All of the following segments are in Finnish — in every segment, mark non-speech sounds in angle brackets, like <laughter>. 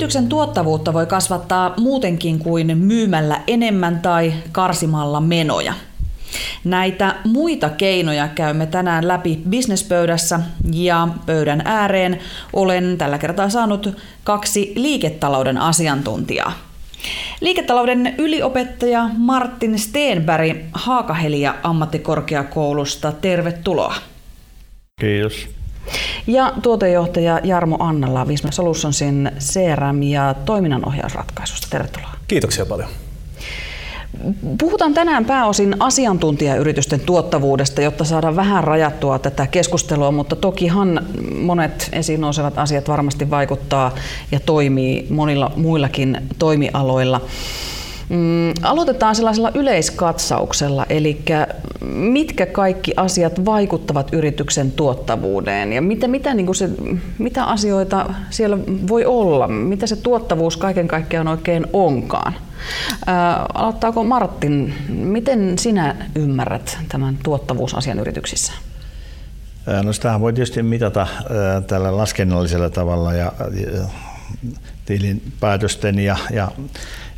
Yrityksen tuottavuutta voi kasvattaa muutenkin kuin myymällä enemmän tai karsimalla menoja. Näitä muita keinoja käymme tänään läpi bisnespöydässä ja pöydän ääreen olen tällä kertaa saanut kaksi liiketalouden asiantuntijaa. Liiketalouden yliopettaja Martin Steenberg Haakahelia ammattikorkeakoulusta, tervetuloa. Kiitos. Ja tuotejohtaja Jarmo Annala Visma Solutionsin CRM ja toiminnanohjausratkaisusta. Tervetuloa. Kiitoksia paljon. Puhutaan tänään pääosin asiantuntijayritysten tuottavuudesta, jotta saadaan vähän rajattua tätä keskustelua, mutta tokihan monet esiin nousevat asiat varmasti vaikuttaa ja toimii monilla muillakin toimialoilla. Mm, aloitetaan sellaisella yleiskatsauksella, eli mitkä kaikki asiat vaikuttavat yrityksen tuottavuuteen ja mitä, mitä, niin se, mitä asioita siellä voi olla, mitä se tuottavuus kaiken kaikkiaan oikein onkaan. Ää, aloittaako Martin, miten sinä ymmärrät tämän tuottavuusasian yrityksissä? No sitähän voi tietysti mitata tällä laskennallisella tavalla ja, ja tilinpäätösten ja, ja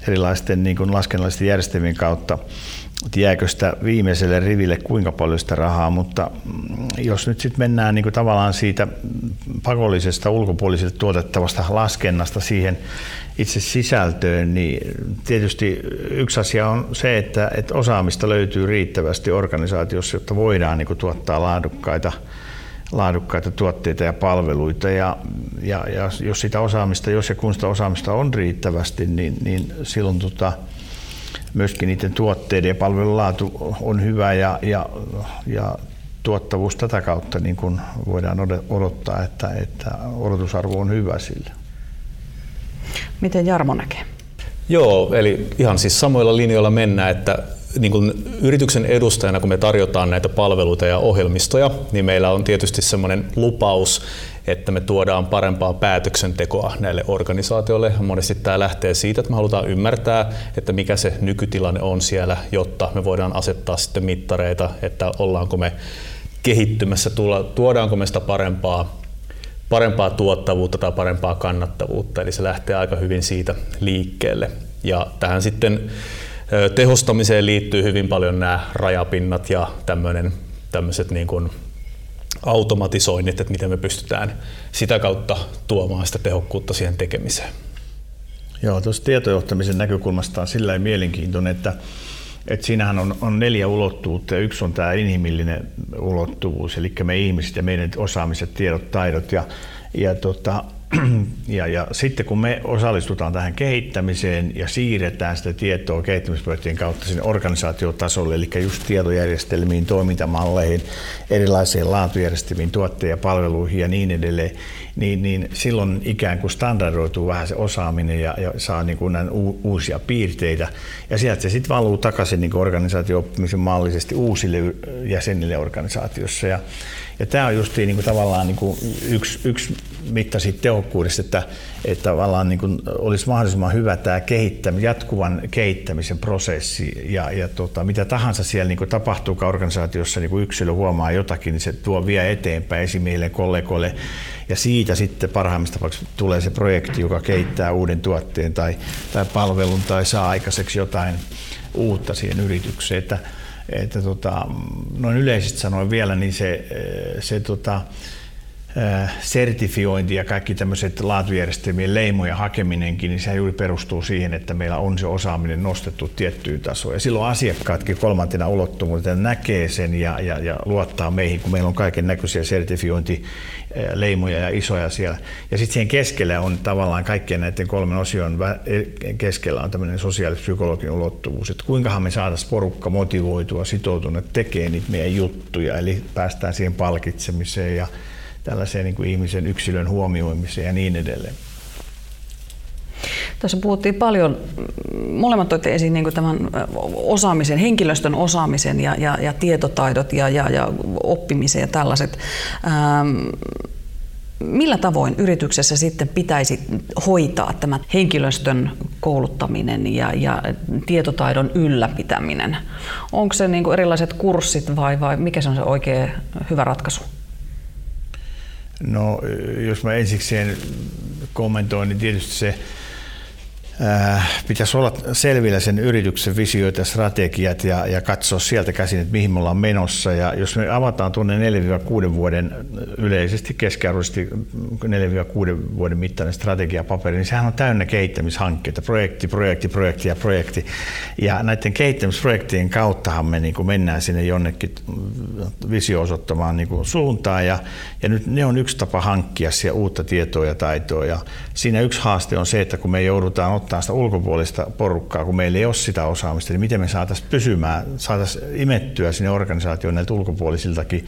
erilaisten niin kuin laskennallisten järjestelmien kautta, että jääkö sitä viimeiselle riville kuinka paljon sitä rahaa, mutta mm, jos nyt sitten mennään niin kuin tavallaan siitä pakollisesta ulkopuoliselle tuotettavasta laskennasta siihen itse sisältöön, niin tietysti yksi asia on se, että, että osaamista löytyy riittävästi organisaatiossa, jotta voidaan niin kuin tuottaa laadukkaita laadukkaita tuotteita ja palveluita. Ja, ja, ja jos sitä osaamista, jos ja kun sitä osaamista on riittävästi, niin, niin silloin tota, myöskin niiden tuotteiden ja palvelun laatu on hyvä ja, ja, ja tuottavuus tätä kautta niin kun voidaan odottaa, että, että odotusarvo on hyvä sille. Miten Jarmo näkee? Joo, eli ihan siis samoilla linjoilla mennään, että niin kuin yrityksen edustajana, kun me tarjotaan näitä palveluita ja ohjelmistoja, niin meillä on tietysti semmoinen lupaus, että me tuodaan parempaa päätöksentekoa näille organisaatioille. Monesti tämä lähtee siitä, että me halutaan ymmärtää, että mikä se nykytilanne on siellä, jotta me voidaan asettaa sitten mittareita, että ollaanko me kehittymässä, tuodaanko me sitä parempaa, parempaa tuottavuutta tai parempaa kannattavuutta. Eli se lähtee aika hyvin siitä liikkeelle. Ja tähän sitten Tehostamiseen liittyy hyvin paljon nämä rajapinnat ja tämmöinen, tämmöiset niin kuin automatisoinnit, että miten me pystytään sitä kautta tuomaan sitä tehokkuutta siihen tekemiseen. Joo, tuossa tietojohtamisen näkökulmasta on sillä mielenkiintoinen, että, että siinähän on, on neljä ulottuvuutta yksi on tämä inhimillinen ulottuvuus, eli me ihmiset ja meidän osaamiset, tiedot, taidot ja, ja tota, <clears throat> ja, ja sitten kun me osallistutaan tähän kehittämiseen ja siirretään sitä tietoa kehittämisprojektien kautta sinne organisaatiotasolle, eli just tietojärjestelmiin, toimintamalleihin, erilaisiin laatujärjestelmiin, tuotteja, ja palveluihin ja niin edelleen, niin, niin silloin ikään kuin standardoituu vähän se osaaminen ja, ja saa niin kuin u, uusia piirteitä. Ja sieltä se sitten valuu takaisin niin organisaatio-oppimisen mallisesti uusille jäsenille organisaatiossa. Ja, ja tämä on just niin kuin tavallaan niin kuin yksi, yksi mitta siitä tehokkuudesta, että, että tavallaan niin kuin olisi mahdollisimman hyvä tämä kehittäm, jatkuvan kehittämisen prosessi ja, ja tota, mitä tahansa siellä niin tapahtuu organisaatiossa, niin kuin yksilö huomaa jotakin, niin se tuo vie eteenpäin esimiehille, kollegoille ja siitä sitten parhaimmista tulee se projekti, joka kehittää uuden tuotteen tai, tai palvelun tai saa aikaiseksi jotain uutta siihen yritykseen. Että, että tota, noin yleisesti sanoen vielä, niin se, se tota, sertifiointi ja kaikki tämmöiset laatujärjestelmien leimojen hakeminenkin, niin se juuri perustuu siihen, että meillä on se osaaminen nostettu tiettyyn tasoon. Ja silloin asiakkaatkin kolmantena ulottuvuutena näkee sen ja, ja, ja luottaa meihin, kun meillä on kaiken näköisiä sertifiointileimoja ja isoja siellä. Ja sitten siihen keskellä on tavallaan kaikkien näiden kolmen osion e, keskellä on tämmöinen sosiaalipsykologinen ulottuvuus, että kuinkahan me saataisiin porukka motivoitua, sitoutunut tekemään niitä meidän juttuja, eli päästään siihen palkitsemiseen ja tällaiseen niin kuin ihmisen yksilön huomioimiseen ja niin edelleen. Tässä puhuttiin paljon, molemmat toitte esiin niin tämän osaamisen, henkilöstön osaamisen ja, ja, ja tietotaidot ja, ja, ja oppimisen ja tällaiset. Ähm, millä tavoin yrityksessä sitten pitäisi hoitaa tämä henkilöstön kouluttaminen ja, ja tietotaidon ylläpitäminen? Onko se niin erilaiset kurssit vai, vai mikä se on se oikea hyvä ratkaisu? No, jos mä ensiksi kommentoin, niin tietysti se pitäisi olla selvillä sen yrityksen visioita ja strategiat ja, ja katsoa sieltä käsin, että mihin me ollaan menossa. Ja jos me avataan tuonne 4-6 vuoden yleisesti keskiarvoisesti 4-6 vuoden mittainen strategiapaperi, niin sehän on täynnä kehittämishankkeita, projekti, projekti, projekti ja projekti. Ja näiden kehittämisprojektien kauttahan me niin mennään sinne jonnekin visio osoittamaan niin suuntaan. Ja, ja nyt ne on yksi tapa hankkia siellä uutta tietoa ja taitoa. Ja siinä yksi haaste on se, että kun me joudutaan ottaa sitä ulkopuolista porukkaa, kun meillä ei ole sitä osaamista, niin miten me saataisiin pysymään, saataisiin imettyä sinne organisaatioon näiltä ulkopuolisiltakin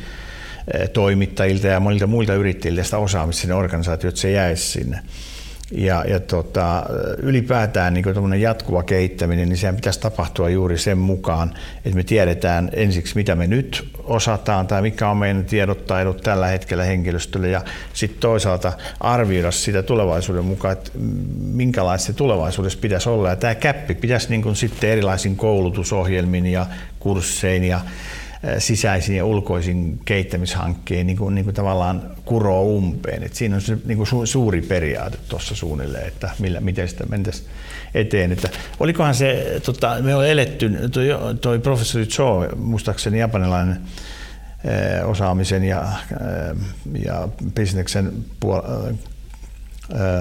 eh, toimittajilta ja monilta muilta yrittäjiltä sitä osaamista sinne organisaatioon, että se jäisi sinne. Ja, ja tota, ylipäätään niin jatkuva kehittäminen, niin sehän pitäisi tapahtua juuri sen mukaan, että me tiedetään ensiksi, mitä me nyt osataan tai mikä on meidän tiedottaidot tällä hetkellä henkilöstölle ja sitten toisaalta arvioida sitä tulevaisuuden mukaan, että minkälaista tulevaisuudessa pitäisi olla. Ja tämä käppi pitäisi niin kuin sitten erilaisin koulutusohjelmin ja kurssein ja sisäisin ja ulkoisin kehittämishankkeen niin kuin, niin kuin tavallaan kuroo umpeen. Et siinä on se niin kuin su, suuri periaate tuossa suunnilleen, että millä, miten sitä mentäisiin eteen. Että olikohan se, tota, me on eletty, toi, toi professori Cho, muistaakseni japanilainen osaamisen ja, ja bisneksen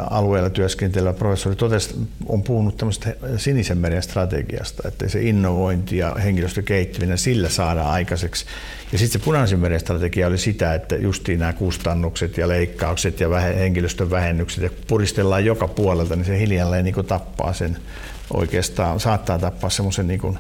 alueella työskentelevä professori totesi, on puhunut tämmöistä sinisen meren strategiasta, että se innovointi ja henkilöstökehittyminen sillä saadaan aikaiseksi. Ja sitten se punaisen meren strategia oli sitä, että justiin nämä kustannukset ja leikkaukset ja henkilöstön vähennykset ja puristellaan joka puolelta, niin se hiljalleen niin tappaa sen oikeastaan, saattaa tappaa semmoisen niin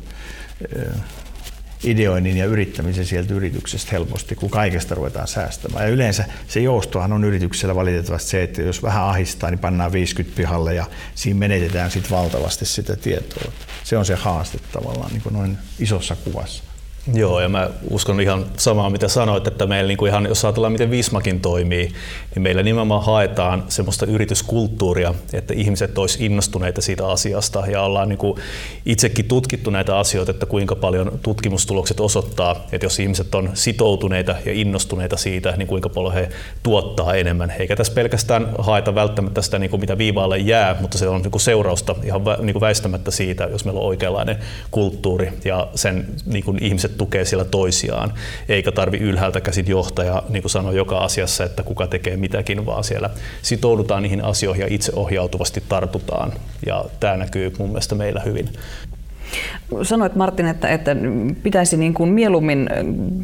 ideoinnin ja yrittämisen sieltä yrityksestä helposti, kun kaikesta ruvetaan säästämään. Ja yleensä se joustohan on yrityksellä valitettavasti se, että jos vähän ahistaa, niin pannaan 50 pihalle ja siinä menetetään sitten valtavasti sitä tietoa. Se on se haaste tavallaan niin kuin noin isossa kuvassa. Joo, ja mä uskon ihan samaa, mitä sanoit, että meillä niin kuin ihan, jos ajatellaan, miten Vismakin toimii, niin meillä nimenomaan haetaan semmoista yrityskulttuuria, että ihmiset olisi innostuneita siitä asiasta, ja ollaan niin kuin itsekin tutkittu näitä asioita, että kuinka paljon tutkimustulokset osoittaa, että jos ihmiset on sitoutuneita ja innostuneita siitä, niin kuinka paljon he tuottaa enemmän. Eikä tässä pelkästään haeta välttämättä sitä, niin kuin mitä viivaalle jää, mutta se on niin kuin seurausta ihan niin kuin väistämättä siitä, jos meillä on oikeanlainen kulttuuri, ja sen niin kuin ihmiset tukee siellä toisiaan, eikä tarvi ylhäältä käsin johtaja niin kuin sanoi joka asiassa, että kuka tekee mitäkin, vaan siellä sitoudutaan niihin asioihin ja itseohjautuvasti tartutaan. Ja tämä näkyy mun mielestä meillä hyvin. Sanoit Martin, että, että pitäisi niin kuin mieluummin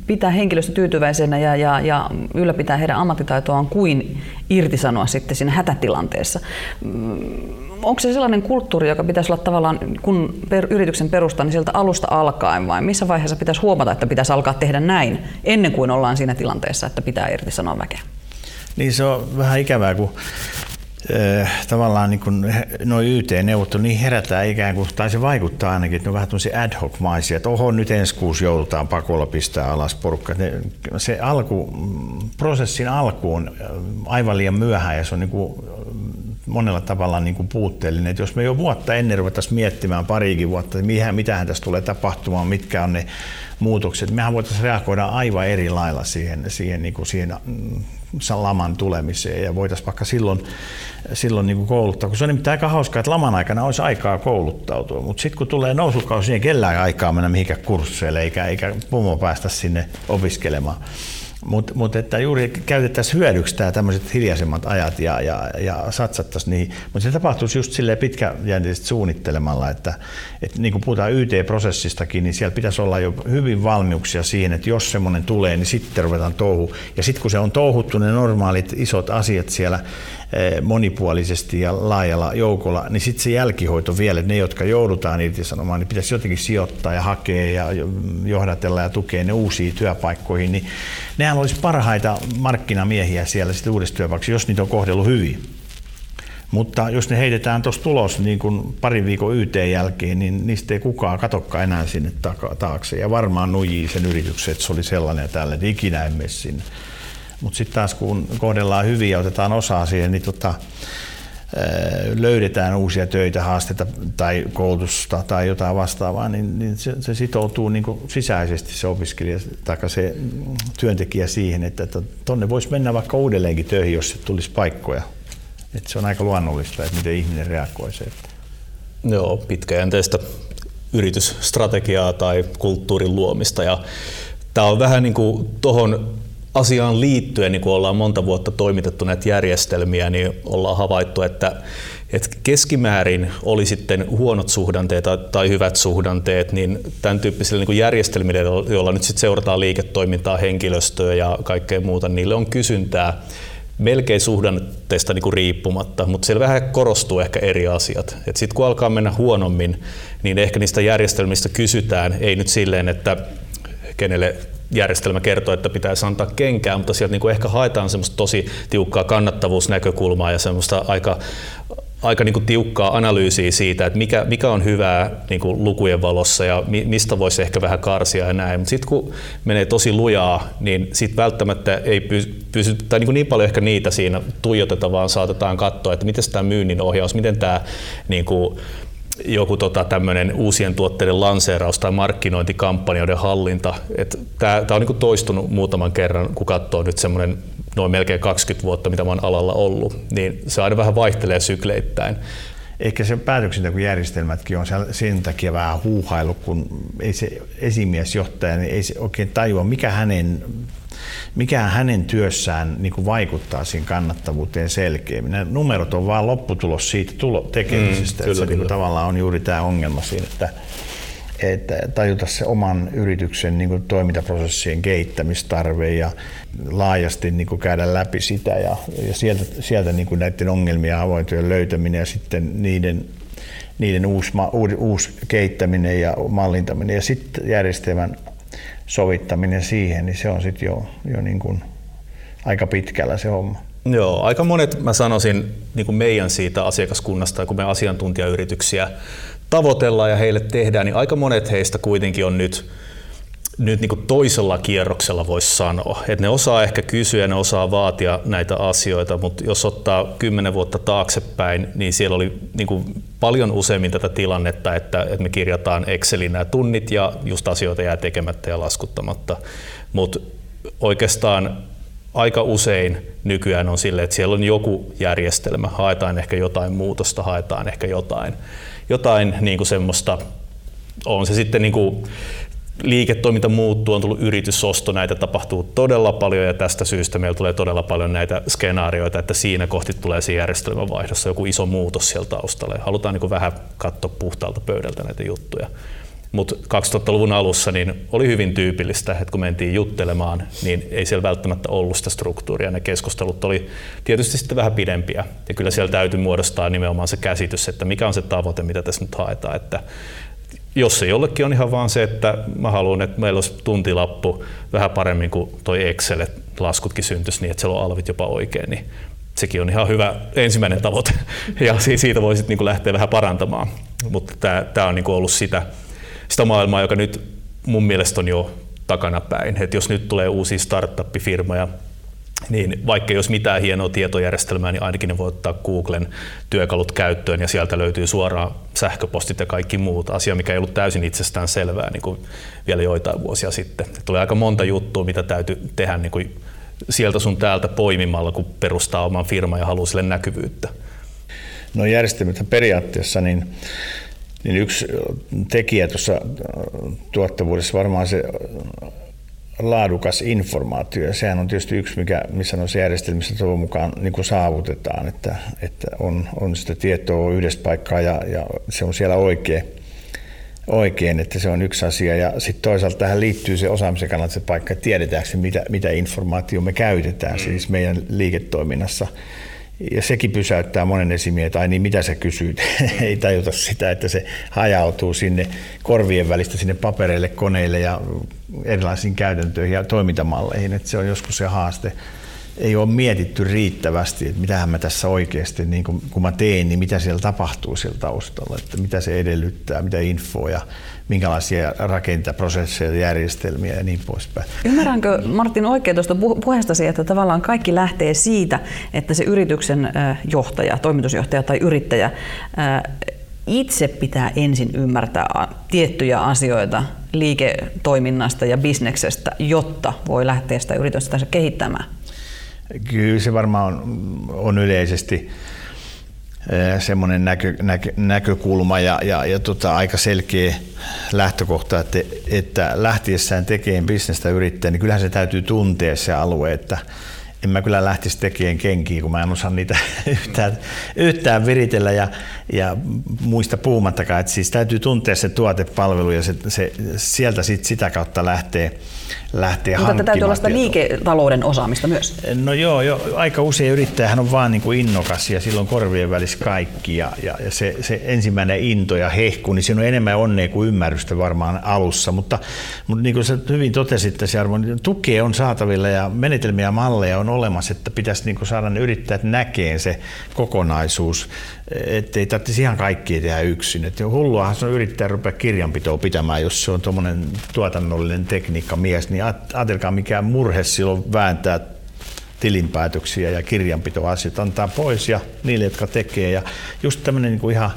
pitää henkilöstö tyytyväisenä ja, ja, ja ylläpitää heidän ammattitaitoaan kuin irtisanoa sitten siinä hätätilanteessa onko se sellainen kulttuuri, joka pitäisi olla tavallaan, kun per, yrityksen perustaa, niin sieltä alusta alkaen vai missä vaiheessa pitäisi huomata, että pitäisi alkaa tehdä näin ennen kuin ollaan siinä tilanteessa, että pitää irtisanoa väkeä? Niin se on vähän ikävää, kun tavallaan niin nuo YT-neuvottelut, niin herätään ikään kuin, tai se vaikuttaa ainakin, että ne on vähän ad hoc-maisia, että oho, nyt ensi kuusi joudutaan pakolla pistää alas porukka. Ne, se alku, prosessin alku on aivan liian myöhään ja se on niin kuin monella tavalla niin kuin puutteellinen. Että jos me jo vuotta ennen ruvettaisiin miettimään parikin vuotta, että mitähän tässä tulee tapahtumaan, mitkä on ne muutokset, mehän voitaisiin reagoida aivan eri lailla siihen, siihen, niin kuin siihen mm, laman tulemiseen ja voitaisiin vaikka silloin, silloin niin kuin kouluttaa, kun se on nimittäin aika hauskaa, että laman aikana olisi aikaa kouluttautua, mutta sitten kun tulee nousukausi, niin ei kellään aikaa mennä mihinkään kursseille eikä, eikä pomo päästä sinne opiskelemaan. Mutta mut että juuri käytettäisiin hyödyksi tämä tämmöiset hiljaisemmat ajat ja, ja, ja satsattaisiin niihin. Mutta se tapahtuisi just silleen pitkäjänteisesti suunnittelemalla, että, että niin kuin puhutaan YT-prosessistakin, niin siellä pitäisi olla jo hyvin valmiuksia siihen, että jos semmoinen tulee, niin sitten ruvetaan touhu. Ja sitten kun se on touhuttu ne normaalit isot asiat siellä, monipuolisesti ja laajalla joukolla, niin sitten se jälkihoito vielä, ne, jotka joudutaan irtisanomaan, niin pitäisi jotenkin sijoittaa ja hakea ja johdatella ja tukea ne uusiin työpaikkoihin, niin nehän olisi parhaita markkinamiehiä siellä sitten uudessa työpaikassa, jos niitä on kohdellut hyvin. Mutta jos ne heitetään tuossa tulos niin kuin parin viikon YT jälkeen, niin niistä ei kukaan katokkaan enää sinne taakse. Ja varmaan nujii sen yrityksen, että se oli sellainen ja tällä, että ikinä emme sinne. Mutta sitten taas kun kohdellaan hyvin ja otetaan osaa siihen, niin tota, löydetään uusia töitä, haasteita tai koulutusta tai jotain vastaavaa, niin, niin se, se sitoutuu niin sisäisesti se opiskelija tai se työntekijä siihen, että tuonne voisi mennä vaikka uudelleenkin töihin, jos se tulisi paikkoja. Että se on aika luonnollista, että miten ihminen reagoi se. Joo, pitkäjänteistä yritysstrategiaa tai kulttuurin luomista. Ja tämä on vähän niin kuin tuohon asiaan liittyen, niin kun ollaan monta vuotta toimitettu näitä järjestelmiä, niin ollaan havaittu, että, että keskimäärin oli sitten huonot suhdanteet tai hyvät suhdanteet, niin tämän tyyppisillä niin järjestelmillä, joilla nyt sitten seurataan liiketoimintaa, henkilöstöä ja kaikkea muuta, niille on kysyntää melkein suhdanteesta niin kuin riippumatta, mutta siellä vähän korostuu ehkä eri asiat. Sitten kun alkaa mennä huonommin, niin ehkä niistä järjestelmistä kysytään, ei nyt silleen, että kenelle järjestelmä kertoo, että pitäisi antaa kenkää, mutta sieltä niin kuin ehkä haetaan semmoista tosi tiukkaa kannattavuusnäkökulmaa ja semmoista aika, aika niin kuin tiukkaa analyysiä siitä, että mikä, mikä on hyvää niin kuin lukujen valossa ja mi, mistä voisi ehkä vähän karsia ja näin. Mutta sitten kun menee tosi lujaa, niin sitten välttämättä ei pysy, tai niin, kuin niin paljon ehkä niitä siinä tuijoteta, vaan saatetaan katsoa, että miten tämä myynnin ohjaus, miten tämä niin kuin, joku tota, tämmöinen uusien tuotteiden lanseeraus tai markkinointikampanjoiden hallinta. Tämä on niin toistunut muutaman kerran, kun katsoo nyt semmoinen noin melkein 20 vuotta, mitä mä oon alalla ollut, niin se aina vähän vaihtelee sykleittäin. Ehkä se päätöksentekojärjestelmätkin on sen takia vähän huuhailu, kun ei se esimiesjohtaja niin ei se oikein tajua, mikä hänen mikä hänen työssään niin kuin vaikuttaa siihen kannattavuuteen selkeämmin. Nämä numerot on vain lopputulos siitä tulo, tekemisestä. Mm, kyllä, se kyllä. Niin kuin tavallaan on juuri tämä ongelma siinä, että, että tajuta se oman yrityksen niin kuin toimintaprosessien kehittämistarve ja laajasti niin kuin käydä läpi sitä ja, ja sieltä, sieltä niin kuin näiden ongelmien ja löytäminen ja sitten niiden niiden uusi, uusi, uusi kehittäminen ja mallintaminen ja sitten järjestelmän sovittaminen siihen, niin se on sitten jo, jo niin kuin aika pitkällä se homma. Joo, aika monet, mä sanoisin niin kuin meidän siitä asiakaskunnasta, kun me asiantuntijayrityksiä tavoitellaan ja heille tehdään, niin aika monet heistä kuitenkin on nyt nyt niin toisella kierroksella voisi sanoa. Että ne osaa ehkä kysyä, ne osaa vaatia näitä asioita, mutta jos ottaa kymmenen vuotta taaksepäin, niin siellä oli niin paljon useammin tätä tilannetta, että, että me kirjataan Excelin nämä tunnit ja just asioita jää tekemättä ja laskuttamatta. Mutta oikeastaan aika usein nykyään on sille, että siellä on joku järjestelmä, haetaan ehkä jotain muutosta, haetaan ehkä jotain, jotain niin kuin semmoista, on se sitten niin kuin liiketoiminta muuttuu, on tullut yritysosto, näitä tapahtuu todella paljon ja tästä syystä meillä tulee todella paljon näitä skenaarioita, että siinä kohti tulee se järjestelmän vaihdossa joku iso muutos sieltä taustalle. Halutaan niin vähän katsoa puhtaalta pöydältä näitä juttuja. Mutta 2000-luvun alussa niin oli hyvin tyypillistä, että kun mentiin juttelemaan, niin ei siellä välttämättä ollut sitä struktuuria. Ne keskustelut oli tietysti sitten vähän pidempiä. Ja kyllä siellä täytyy muodostaa nimenomaan se käsitys, että mikä on se tavoite, mitä tässä nyt haetaan. Että jos se jollekin on ihan vaan se, että mä haluan, että meillä olisi tuntilappu vähän paremmin kuin toi Excel, että laskutkin syntyisi niin, että siellä on alvit jopa oikein, niin sekin on ihan hyvä ensimmäinen tavoite. <laughs> Ja siitä voi sitten niin lähteä vähän parantamaan. Mutta tämä on niin ollut sitä, sitä maailmaa, joka nyt mun mielestä on jo takanapäin. Et jos nyt tulee uusia startup-firmoja, niin vaikka jos mitään hienoa tietojärjestelmää, niin ainakin ne voi ottaa Googlen työkalut käyttöön ja sieltä löytyy suoraan sähköpostit ja kaikki muut. Asia, mikä ei ollut täysin itsestään selvää niin kuin vielä joitain vuosia sitten. Tulee aika monta juttua, mitä täytyy tehdä niin kuin sieltä sun täältä poimimalla, kun perustaa oman firman ja haluaa sille näkyvyyttä. No järjestelmät periaatteessa, niin, niin yksi tekijä tuossa tuottavuudessa varmaan se laadukas informaatio. Ja sehän on tietysti yksi, mikä missä noissa järjestelmissä toivon mukaan niin kuin saavutetaan, että, että on, on sitä tietoa yhdestä paikkaa ja, ja se on siellä oikein, oikein, että se on yksi asia. Ja sitten toisaalta tähän liittyy se osaamisen kannalta se paikka, että tiedetäänkö mitä, mitä informaatio me käytetään mm. siis meidän liiketoiminnassa. Ja sekin pysäyttää monen esimiehen, että ai niin mitä sä kysyt. <laughs> Ei tajuta sitä, että se hajautuu sinne korvien välistä sinne papereille, koneille ja erilaisiin käytäntöihin ja toimintamalleihin. Että se on joskus se haaste. Ei ole mietitty riittävästi, että mitähän mä tässä oikeasti, niin kun, kun mä teen, niin mitä siellä tapahtuu siellä taustalla, että mitä se edellyttää, mitä infoa ja minkälaisia rakentaa, prosesseja, järjestelmiä ja niin poispäin. Ymmärränkö Martin oikein tuosta puheestasi, että tavallaan kaikki lähtee siitä, että se yrityksen johtaja, toimitusjohtaja tai yrittäjä itse pitää ensin ymmärtää tiettyjä asioita liiketoiminnasta ja bisneksestä, jotta voi lähteä sitä yritystä kehittämään? Kyllä se varmaan on, on yleisesti semmoinen näkö, näkö, näkökulma ja, ja, ja tota, aika selkeä lähtökohta, että, että lähtiessään tekemään bisnestä yrittäjä, niin kyllähän se täytyy tuntea se alue, että, en mä kyllä lähtisi tekemään kenkiä, kun mä en osaa niitä <laughs> yhtään, yhtään viritellä ja, ja muista puhumattakaan. Että siis täytyy tuntea se tuotepalvelu ja se, se, sieltä sit sitä kautta lähtee, lähtee Mutta täytyy olla sitä liiketalouden osaamista myös. No joo, jo, aika usein yrittäjähän on vaan niin kuin innokas ja silloin korvien välissä kaikki ja, ja, ja se, se, ensimmäinen into ja hehku, niin siinä on enemmän onnea kuin ymmärrystä varmaan alussa. Mutta, mutta niin kuin sä hyvin totesit tässä Arvo, niin tukea on saatavilla ja menetelmiä ja malleja on olemassa, että pitäisi niin saada ne yrittäjät näkeen se kokonaisuus, ettei tarvitsisi ihan kaikkia tehdä yksin. Että hulluahan se on yrittäjä rupea kirjanpitoa pitämään, jos se on tuommoinen tuotannollinen tekniikkamies, niin ajatelkaa mikä murhe silloin vääntää tilinpäätöksiä ja kirjanpitoasiat antaa pois ja niille, jotka tekee. Ja just tämmöinen niin ihan,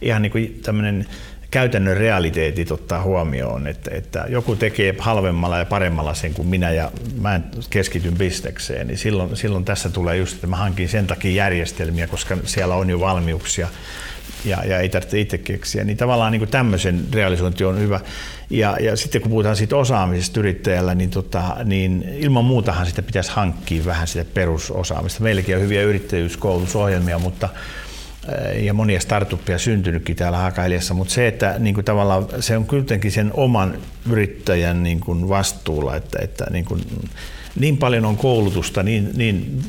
ihan niin kuin tämmöinen käytännön realiteetit ottaa huomioon, että, että joku tekee halvemmalla ja paremmalla sen kuin minä ja mä en keskityn bisnekseen, niin silloin, silloin tässä tulee just, että mä hankin sen takia järjestelmiä, koska siellä on jo valmiuksia ja, ja ei tarvitse itse keksiä. Niin tavallaan niin kuin tämmöisen realisointi on hyvä. Ja, ja sitten kun puhutaan siitä osaamisesta yrittäjällä, niin, tota, niin ilman muutahan sitä pitäisi hankkia vähän sitä perusosaamista. Meilläkin on hyviä yrittäjyyskoulutusohjelmia, mutta ja monia startuppia syntynytkin täällä Hakailijassa, mutta se, että niin kuin tavallaan se on kuitenkin sen oman yrittäjän niin kuin vastuulla, että, että niin, kuin, niin paljon on koulutusta niin, niin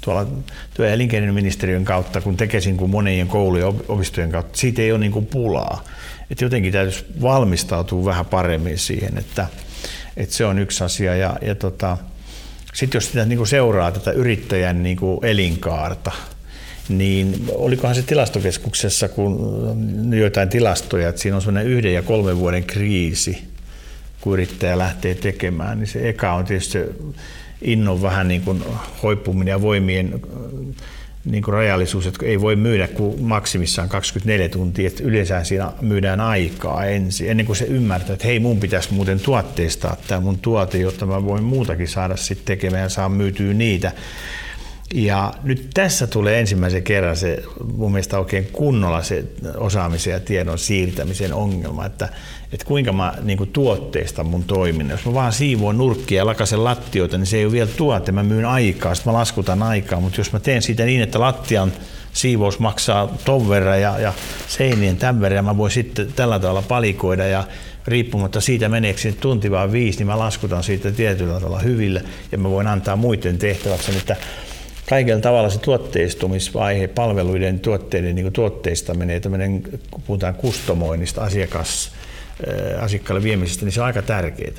tuolla työ- ja elinkeinoministeriön kautta, kun tekesin kuin monien koulujen opistojen kautta, siitä ei ole niin kuin pulaa. Että jotenkin täytyisi valmistautua vähän paremmin siihen, että, että se on yksi asia. Ja, ja tota, sitten jos sitä niin kuin seuraa tätä yrittäjän niin kuin elinkaarta, niin olikohan se tilastokeskuksessa, kun joitain tilastoja, että siinä on sellainen yhden ja kolmen vuoden kriisi, kun yrittäjä lähtee tekemään, niin se eka on tietysti se innon vähän niin kuin hoippuminen ja voimien niin kuin rajallisuus, että ei voi myydä kuin maksimissaan 24 tuntia, että yleensä siinä myydään aikaa ensin, ennen kuin se ymmärtää, että hei mun pitäisi muuten tuotteistaa tämä mun tuote, jotta mä voin muutakin saada sitten tekemään ja saa myytyä niitä. Ja nyt tässä tulee ensimmäisen kerran se mun mielestä oikein kunnolla se osaamisen ja tiedon siirtämisen ongelma, että, että kuinka mä niin kuin tuotteista mun toiminnan. Jos mä vaan siivoon nurkkia ja lakasen lattioita, niin se ei ole vielä tuote, mä myyn aikaa, sitten mä laskutan aikaa, mutta jos mä teen siitä niin, että lattian siivous maksaa ton verran ja, ja seinien tämän verran, mä voin sitten tällä tavalla palikoida ja riippumatta siitä meneekö se tunti vai viisi, niin mä laskutan siitä tietyllä tavalla hyville ja mä voin antaa muiden tehtäväksi, että kaikella tavalla se tuotteistumisvaihe, palveluiden tuotteiden niin tuotteistaminen, tämmöinen, kun puhutaan kustomoinnista, asiakas, asiakkaalle viemisestä, niin se on aika tärkeää.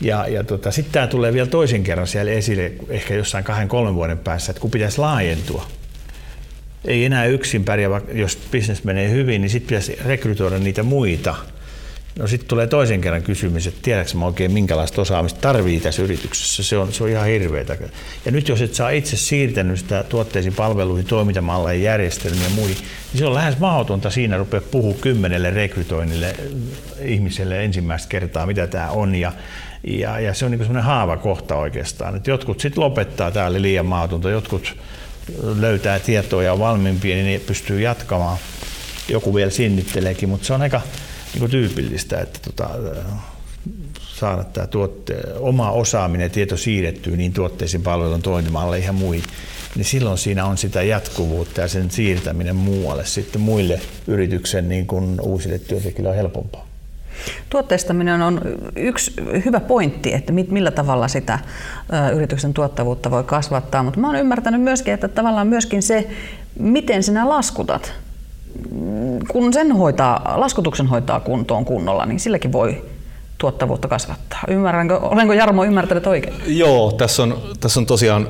Ja, ja tota, sitten tämä tulee vielä toisen kerran siellä esille, ehkä jossain kahden, kolmen vuoden päässä, että kun pitäisi laajentua. Ei enää yksin pärjää, jos bisnes menee hyvin, niin sitten pitäisi rekrytoida niitä muita – No sitten tulee toisen kerran kysymys, että tiedätkö mä oikein minkälaista osaamista tarvii tässä yrityksessä. Se on, se on ihan hirveetä. Ja nyt jos et saa itse siirtänyt sitä tuotteisiin, palveluihin, toimintamalleihin, järjestelmiä ja muihin, niin se on lähes mahdotonta siinä rupea puhua kymmenelle rekrytoinnille ihmiselle ensimmäistä kertaa, mitä tämä on. Ja, ja, ja se on niin semmoinen haava kohta oikeastaan. Että jotkut sitten lopettaa täällä liian maatonta, jotkut löytää tietoa ja on valmiimpia, niin ne pystyy jatkamaan. Joku vielä sinnitteleekin, mutta se on aika niin tyypillistä, että tota, saada tämä tuotte, oma osaaminen ja tieto siirrettyä niin tuotteisiin, palvelun toimimalle ihan muihin, niin silloin siinä on sitä jatkuvuutta ja sen siirtäminen muualle sitten muille yrityksen niin kuin uusille työntekijöille on helpompaa. Tuotteistaminen on yksi hyvä pointti, että millä tavalla sitä yrityksen tuottavuutta voi kasvattaa, mutta mä oon ymmärtänyt myöskin, että tavallaan myöskin se, miten sinä laskutat kun sen hoitaa, laskutuksen hoitaa kuntoon kunnolla, niin silläkin voi tuottavuutta kasvattaa. Ymmärränkö, olenko Jarmo ymmärtänyt oikein? Joo, tässä on, tässä on tosiaan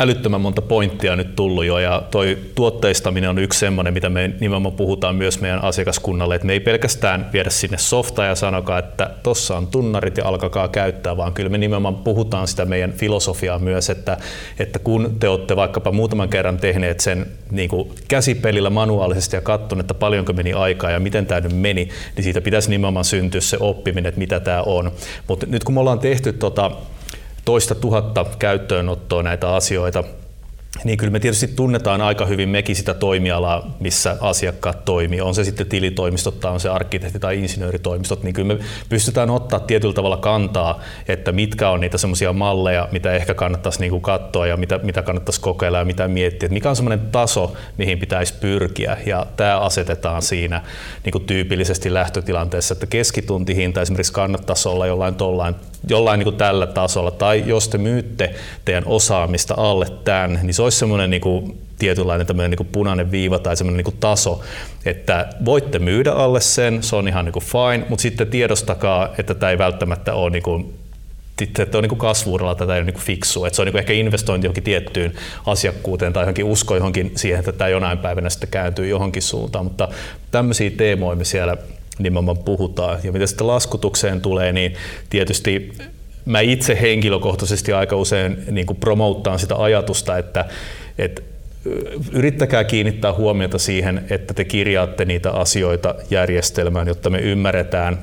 älyttömän monta pointtia nyt tullut jo ja toi tuotteistaminen on yksi semmoinen, mitä me nimenomaan puhutaan myös meidän asiakaskunnalle, että me ei pelkästään viedä sinne softaa ja sanokaa, että tossa on tunnarit ja alkakaa käyttää, vaan kyllä me nimenomaan puhutaan sitä meidän filosofiaa myös, että, että kun te olette vaikkapa muutaman kerran tehneet sen niin kuin käsipelillä manuaalisesti ja katson, että paljonko meni aikaa ja miten tämä nyt meni, niin siitä pitäisi nimenomaan syntyä se oppiminen, että mitä tämä on. Mutta nyt kun me ollaan tehty tota, toista tuhatta käyttöönottoa näitä asioita, niin kyllä me tietysti tunnetaan aika hyvin mekin sitä toimialaa, missä asiakkaat toimii. On se sitten tilitoimistot tai on se arkkitehti- tai insinööritoimistot, niin kyllä me pystytään ottaa tietyllä tavalla kantaa, että mitkä on niitä semmoisia malleja, mitä ehkä kannattaisi niin kuin katsoa ja mitä, mitä kannattaisi kokeilla ja mitä miettiä. Että mikä on semmoinen taso, mihin pitäisi pyrkiä. Ja tämä asetetaan siinä niin kuin tyypillisesti lähtötilanteessa, että keskituntihinta esimerkiksi kannattaisi olla jollain tollain jollain niin kuin tällä tasolla, tai jos te myytte teidän osaamista alle tämän, niin se olisi semmoinen niin kuin tietynlainen tämmöinen niin kuin punainen viiva tai semmoinen niin kuin taso, että voitte myydä alle sen, se on ihan niin kuin fine, mutta sitten tiedostakaa, että tämä ei välttämättä ole niin kuin että on niin kasvuudella tätä ei ole niin fiksu. Että se on niin ehkä investointi johonkin tiettyyn asiakkuuteen tai johonkin usko johonkin siihen, että tämä jonain päivänä sitten kääntyy johonkin suuntaan. Mutta tämmöisiä teemoja me siellä nimenomaan puhutaan. Ja mitä sitten laskutukseen tulee, niin tietysti mä itse henkilökohtaisesti aika usein niin kuin promouttaan sitä ajatusta, että, että yrittäkää kiinnittää huomiota siihen, että te kirjaatte niitä asioita järjestelmään, jotta me ymmärretään,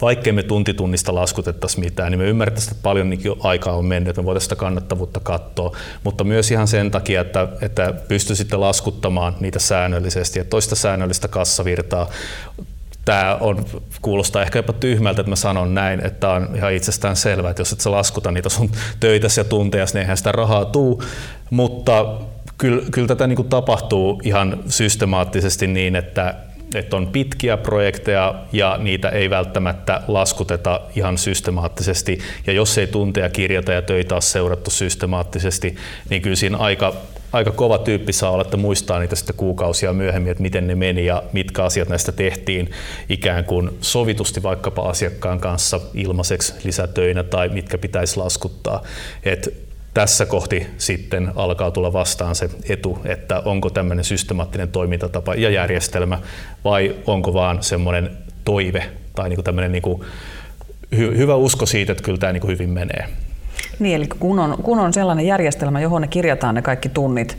vaikkei me tuntitunnista laskutettaisiin mitään, niin me ymmärrettäisiin, että paljon niin aikaa on mennyt, että me voitaisiin sitä kannattavuutta katsoa, mutta myös ihan sen takia, että, että pystyisitte laskuttamaan niitä säännöllisesti, että toista säännöllistä kassavirtaa tämä on, kuulostaa ehkä jopa tyhmältä, että mä sanon näin, että on ihan itsestään selvää, että jos et sä laskuta niitä sun töitäsi ja tunteja, niin eihän sitä rahaa tuu, mutta kyllä, kyllä tätä niin kuin tapahtuu ihan systemaattisesti niin, että, että on pitkiä projekteja ja niitä ei välttämättä laskuteta ihan systemaattisesti. Ja jos ei tunteja kirjata ja töitä ole seurattu systemaattisesti, niin kyllä siinä aika aika kova tyyppi saa olla, että muistaa niitä sitten kuukausia myöhemmin, että miten ne meni ja mitkä asiat näistä tehtiin ikään kuin sovitusti vaikkapa asiakkaan kanssa ilmaiseksi lisätöinä tai mitkä pitäisi laskuttaa. Et tässä kohti sitten alkaa tulla vastaan se etu, että onko tämmöinen systemaattinen toimintatapa ja järjestelmä vai onko vaan semmoinen toive tai niin kuin tämmöinen niin kuin hyvä usko siitä, että kyllä tämä niin kuin hyvin menee. Niin, eli kun on, kun on sellainen järjestelmä, johon ne kirjataan ne kaikki tunnit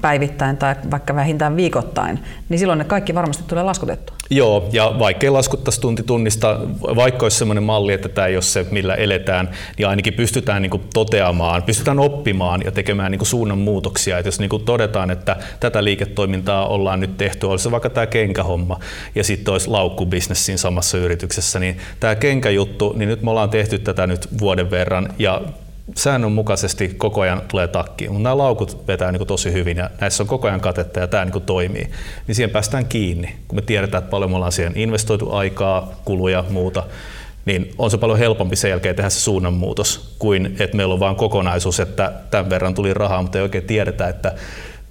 päivittäin tai vaikka vähintään viikoittain, niin silloin ne kaikki varmasti tulee laskutettua. Joo, ja vaikkei laskuttaisi tunti tunnista, vaikka olisi sellainen malli, että tämä ei ole se, millä eletään, niin ainakin pystytään niin toteamaan, pystytään oppimaan ja tekemään niin kuin suunnan muutoksia. Että jos niin todetaan, että tätä liiketoimintaa ollaan nyt tehty, olisi vaikka tämä kenkähomma, ja sitten olisi laukkubisnes siinä samassa yrityksessä, niin tämä kenkäjuttu, niin nyt me ollaan tehty tätä nyt vuoden verran, ja säännönmukaisesti koko ajan tulee takki, mutta nämä laukut vetää niin kuin tosi hyvin ja näissä on koko ajan katetta ja tämä niin kuin toimii, niin siihen päästään kiinni. Kun me tiedetään, että paljon me ollaan siihen investoitu aikaa, kuluja, muuta, niin on se paljon helpompi sen jälkeen tehdä se suunnanmuutos kuin että meillä on vain kokonaisuus, että tämän verran tuli rahaa, mutta ei oikein tiedetä, että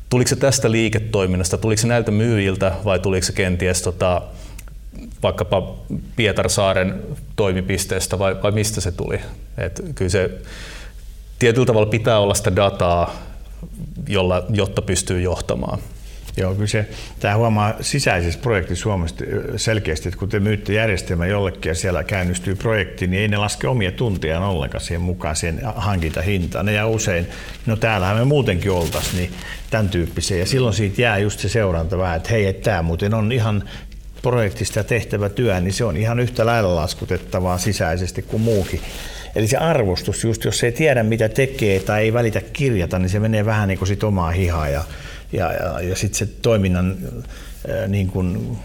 tuliko se tästä liiketoiminnasta, tuliko se näiltä myyjiltä vai tuliko se kenties tota, vaikkapa Pietarsaaren toimipisteestä vai, vai mistä se tuli. Et kyllä se tietyllä tavalla pitää olla sitä dataa, jolla, jotta pystyy johtamaan. Joo, kyllä se, tämä huomaa sisäisessä projektissa Suomesta selkeästi, että kun te myytte järjestelmän jollekin ja siellä käynnistyy projekti, niin ei ne laske omia tunteja ollenkaan siihen mukaan siihen hankintahintaan. Ne jää usein, no täällähän me muutenkin oltaisiin, niin tämän tyyppisiä. Ja silloin siitä jää just se seuranta vähän, että hei, että tämä muuten on ihan projektista tehtävä työ, niin se on ihan yhtä lailla laskutettavaa sisäisesti kuin muukin. Eli se arvostus, just jos ei tiedä mitä tekee tai ei välitä kirjata, niin se menee vähän niin kuin sit omaa hihaa ja, ja, ja, ja sitten se toiminnan niin kuin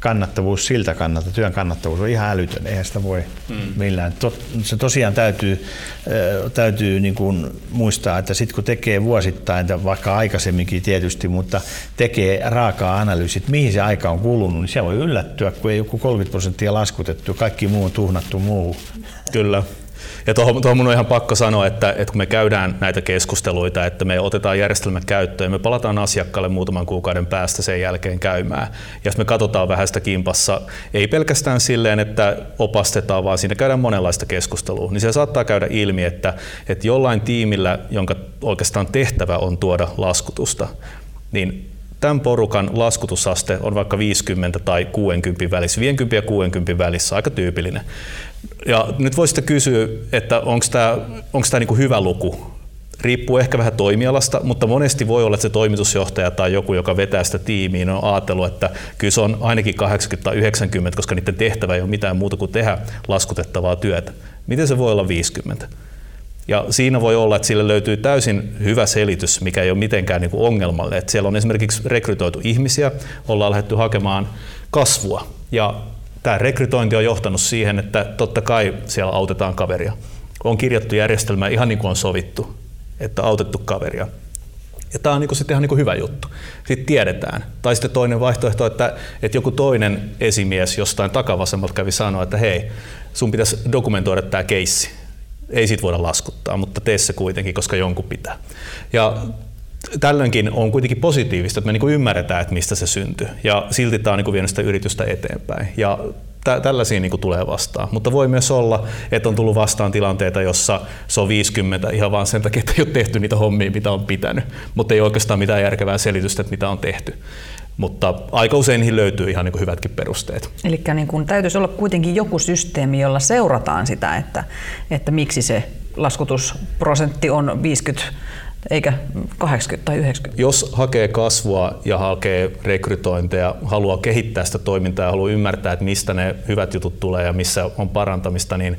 kannattavuus siltä kannalta, työn kannattavuus on ihan älytön, eihän sitä voi mm. millään. Tot, se tosiaan täytyy, täytyy niin kuin muistaa, että sitten kun tekee vuosittain, vaikka aikaisemminkin tietysti, mutta tekee raakaa analyysit, mihin se aika on kulunut, niin se voi yllättyä, kun ei joku 30 prosenttia laskutettu, kaikki muu on tuhnattu muu. Kyllä. Ja tuohon, tuohon mun on ihan pakko sanoa, että, että kun me käydään näitä keskusteluita, että me otetaan järjestelmä käyttöön, me palataan asiakkaalle muutaman kuukauden päästä sen jälkeen käymään. Ja jos me katsotaan vähän sitä kimpassa, ei pelkästään silleen, että opastetaan, vaan siinä käydään monenlaista keskustelua, niin se saattaa käydä ilmi, että, että jollain tiimillä, jonka oikeastaan tehtävä on tuoda laskutusta, niin tämän porukan laskutusaste on vaikka 50 tai 60 välissä, 50 ja 60 välissä, aika tyypillinen. Ja nyt voisitte kysyä, että onko tämä, onko tämä niin hyvä luku. Riippuu ehkä vähän toimialasta, mutta monesti voi olla, että se toimitusjohtaja tai joku, joka vetää sitä tiimiä, on ajatellut, että kyllä se on ainakin 80 tai 90, koska niiden tehtävä ei ole mitään muuta kuin tehdä laskutettavaa työtä. Miten se voi olla 50? Ja siinä voi olla, että sille löytyy täysin hyvä selitys, mikä ei ole mitenkään niin ongelmalle. Että siellä on esimerkiksi rekrytoitu ihmisiä, ollaan lähdetty hakemaan kasvua. Ja tämä rekrytointi on johtanut siihen, että totta kai siellä autetaan kaveria. On kirjattu järjestelmä ihan niin kuin on sovittu, että autettu kaveria. Ja tämä on niin sitten ihan niin hyvä juttu. Sitten tiedetään. Tai sitten toinen vaihtoehto, että, että joku toinen esimies jostain takavasemmalta kävi sanoa, että hei, sun pitäisi dokumentoida tämä keissi ei siitä voida laskuttaa, mutta tee se kuitenkin, koska jonkun pitää. Ja tällöinkin on kuitenkin positiivista, että me niin ymmärretään, että mistä se syntyy. Ja silti tämä on niin vienyt sitä yritystä eteenpäin. Ja tä- tällaisia niin tulee vastaan. Mutta voi myös olla, että on tullut vastaan tilanteita, jossa se on 50 ihan vaan sen takia, että ei ole tehty niitä hommia, mitä on pitänyt. Mutta ei oikeastaan mitään järkevää selitystä, että mitä on tehty. Mutta aika usein niihin löytyy ihan niin hyvätkin perusteet. Eli niin täytyisi olla kuitenkin joku systeemi, jolla seurataan sitä, että, että miksi se laskutusprosentti on 50 eikä 80 tai 90. Jos hakee kasvua ja hakee rekrytointeja, haluaa kehittää sitä toimintaa ja haluaa ymmärtää, että mistä ne hyvät jutut tulee ja missä on parantamista, niin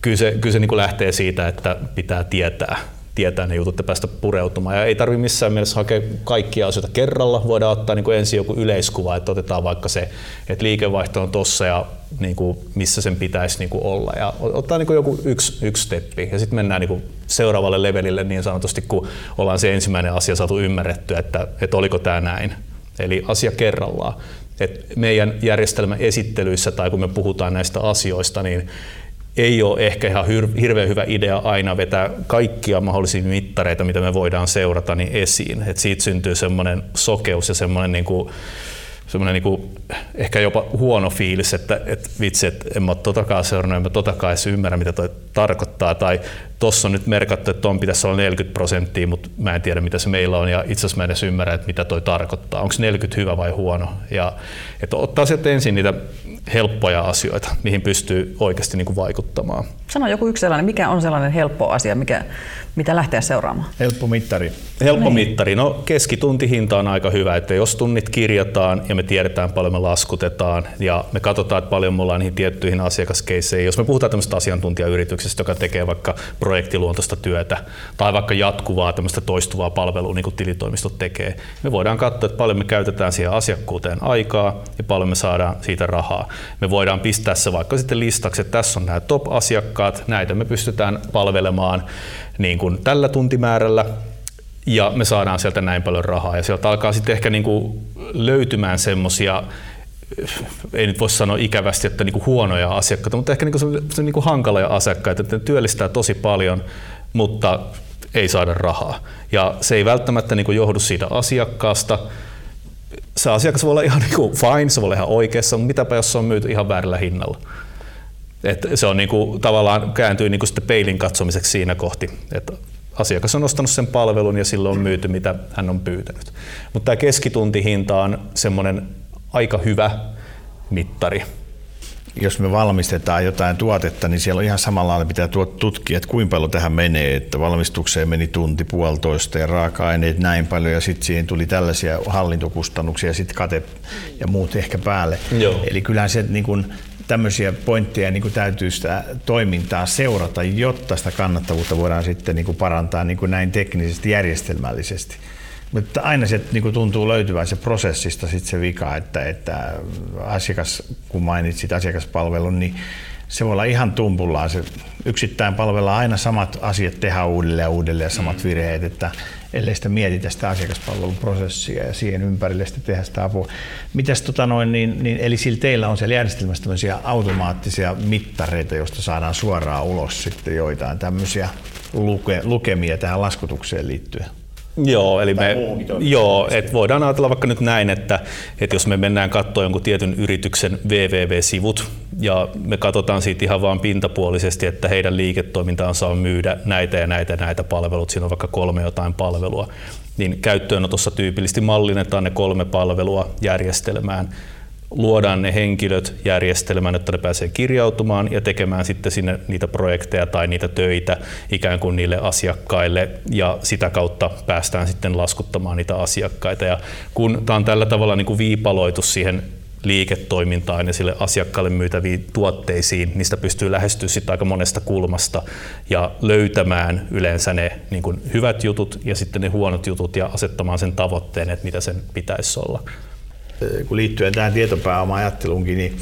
kyllä se, kyllä se niin kuin lähtee siitä, että pitää tietää tietää ne jutut ja päästä pureutumaan. Ja ei tarvitse missään mielessä hakea kaikkia asioita kerralla. Voidaan ottaa niin kuin ensin joku yleiskuva, että otetaan vaikka se, että liikevaihto on tossa ja niin kuin missä sen pitäisi niin kuin olla. Ja ottaa niin kuin joku yksi, yksi steppi ja sitten mennään niin kuin seuraavalle levelille niin sanotusti, kun ollaan se ensimmäinen asia saatu ymmärrettyä, että, että oliko tämä näin. Eli asia kerrallaan. Et meidän järjestelmän esittelyissä tai kun me puhutaan näistä asioista, niin ei ole ehkä ihan hirveän hyvä idea aina vetää kaikkia mahdollisia mittareita, mitä me voidaan seurata, niin esiin. Et siitä syntyy semmoinen sokeus ja semmoinen niin kuin, semmoinen niin kuin, ehkä jopa huono fiilis, että, että vitsi, että en mä ole totakaan seurannut, en mä totakaan edes ymmärrä, mitä toi tarkoittaa. Tai tuossa on nyt merkattu, että ton pitäisi olla 40 prosenttia, mutta mä en tiedä, mitä se meillä on, ja itse asiassa mä en edes ymmärrä, että mitä toi tarkoittaa. Onko 40 hyvä vai huono? Ja, että ottaa sieltä ensin niitä helppoja asioita, mihin pystyy oikeasti niin kuin vaikuttamaan. Sano joku yksi sellainen, mikä on sellainen helppo asia, mikä, mitä lähteä seuraamaan? Helppo mittari. Helppo niin. mittari. No keskituntihinta on aika hyvä, että jos tunnit kirjataan ja me tiedetään paljon me laskutetaan ja me katsotaan, että paljon me ollaan niihin tiettyihin asiakaskeisseihin. Jos me puhutaan tämmöistä asiantuntijayrityksestä, joka tekee vaikka projektiluontoista työtä tai vaikka jatkuvaa tämmöistä toistuvaa palvelua, niin kuin tilitoimistot tekee, me voidaan katsoa, että paljon me käytetään siihen asiakkuuteen aikaa ja paljon me saadaan siitä rahaa. Me voidaan pistää se vaikka sitten listaksi, että tässä on nämä top-asiakkaat, näitä me pystytään palvelemaan niin kuin tällä tuntimäärällä ja me saadaan sieltä näin paljon rahaa ja sieltä alkaa sitten ehkä niin kuin löytymään semmoisia ei nyt voi sanoa ikävästi, että niinku huonoja asiakkaita, mutta ehkä niinku se, se niinku hankalia asiakkaita, että ne työllistää tosi paljon, mutta ei saada rahaa. Ja se ei välttämättä niinku johdu siitä asiakkaasta. Se asiakas voi olla ihan niinku fine, se voi olla ihan oikeassa, mutta mitäpä jos se on myyty ihan väärällä hinnalla. Et se on niinku, tavallaan kääntyy niinku sitten peilin katsomiseksi siinä kohti, että asiakas on ostanut sen palvelun ja silloin on myyty, mitä hän on pyytänyt. Mutta tämä keskituntihinta on semmoinen aika hyvä mittari. Jos me valmistetaan jotain tuotetta, niin siellä on ihan samalla lailla pitää tutkia, että kuinka paljon tähän menee, että valmistukseen meni tunti puolitoista ja raaka-aineet näin paljon ja sitten siihen tuli tällaisia hallintokustannuksia ja sitten kate ja muut ehkä päälle. Joo. Eli kyllähän se niin kuin, tämmöisiä pointteja niin täytyy sitä toimintaa seurata, jotta sitä kannattavuutta voidaan sitten niin parantaa niin näin teknisesti järjestelmällisesti. Mutta aina se niin tuntuu löytyvän se prosessista sit se vika, että, että asiakas, kun mainitsit asiakaspalvelun, niin se voi olla ihan tumpullaan. Se yksittäin palvella aina samat asiat tehdä uudelleen ja uudelleen ja samat mm. virheet, että ellei sitä mietitä sitä asiakaspalveluprosessia ja siihen ympärille sitten tehdä sitä apua. Mitäs tota noin, niin, niin, eli sillä teillä on siellä järjestelmässä tämmöisiä automaattisia mittareita, joista saadaan suoraan ulos sitten joitain tämmöisiä luke, lukemia tähän laskutukseen liittyen? Joo, eli me, joo, et voidaan ajatella vaikka nyt näin, että, että jos me mennään katsoa jonkun tietyn yrityksen www-sivut ja me katsotaan siitä ihan vain pintapuolisesti, että heidän liiketoimintaan saa myydä näitä ja näitä ja näitä palvelut, siinä on vaikka kolme jotain palvelua, niin käyttöönotossa tyypillisesti mallinnetaan ne kolme palvelua järjestelmään luodaan ne henkilöt järjestelmään, että ne pääsee kirjautumaan ja tekemään sitten sinne niitä projekteja tai niitä töitä ikään kuin niille asiakkaille ja sitä kautta päästään sitten laskuttamaan niitä asiakkaita. Ja kun tämä on tällä tavalla niin kuin viipaloitu siihen liiketoimintaan ja sille asiakkaalle myytäviin tuotteisiin, niistä pystyy lähestyä sitten aika monesta kulmasta ja löytämään yleensä ne niin kuin hyvät jutut ja sitten ne huonot jutut ja asettamaan sen tavoitteen, että mitä sen pitäisi olla kun liittyen tähän tietopääoma-ajatteluunkin, niin,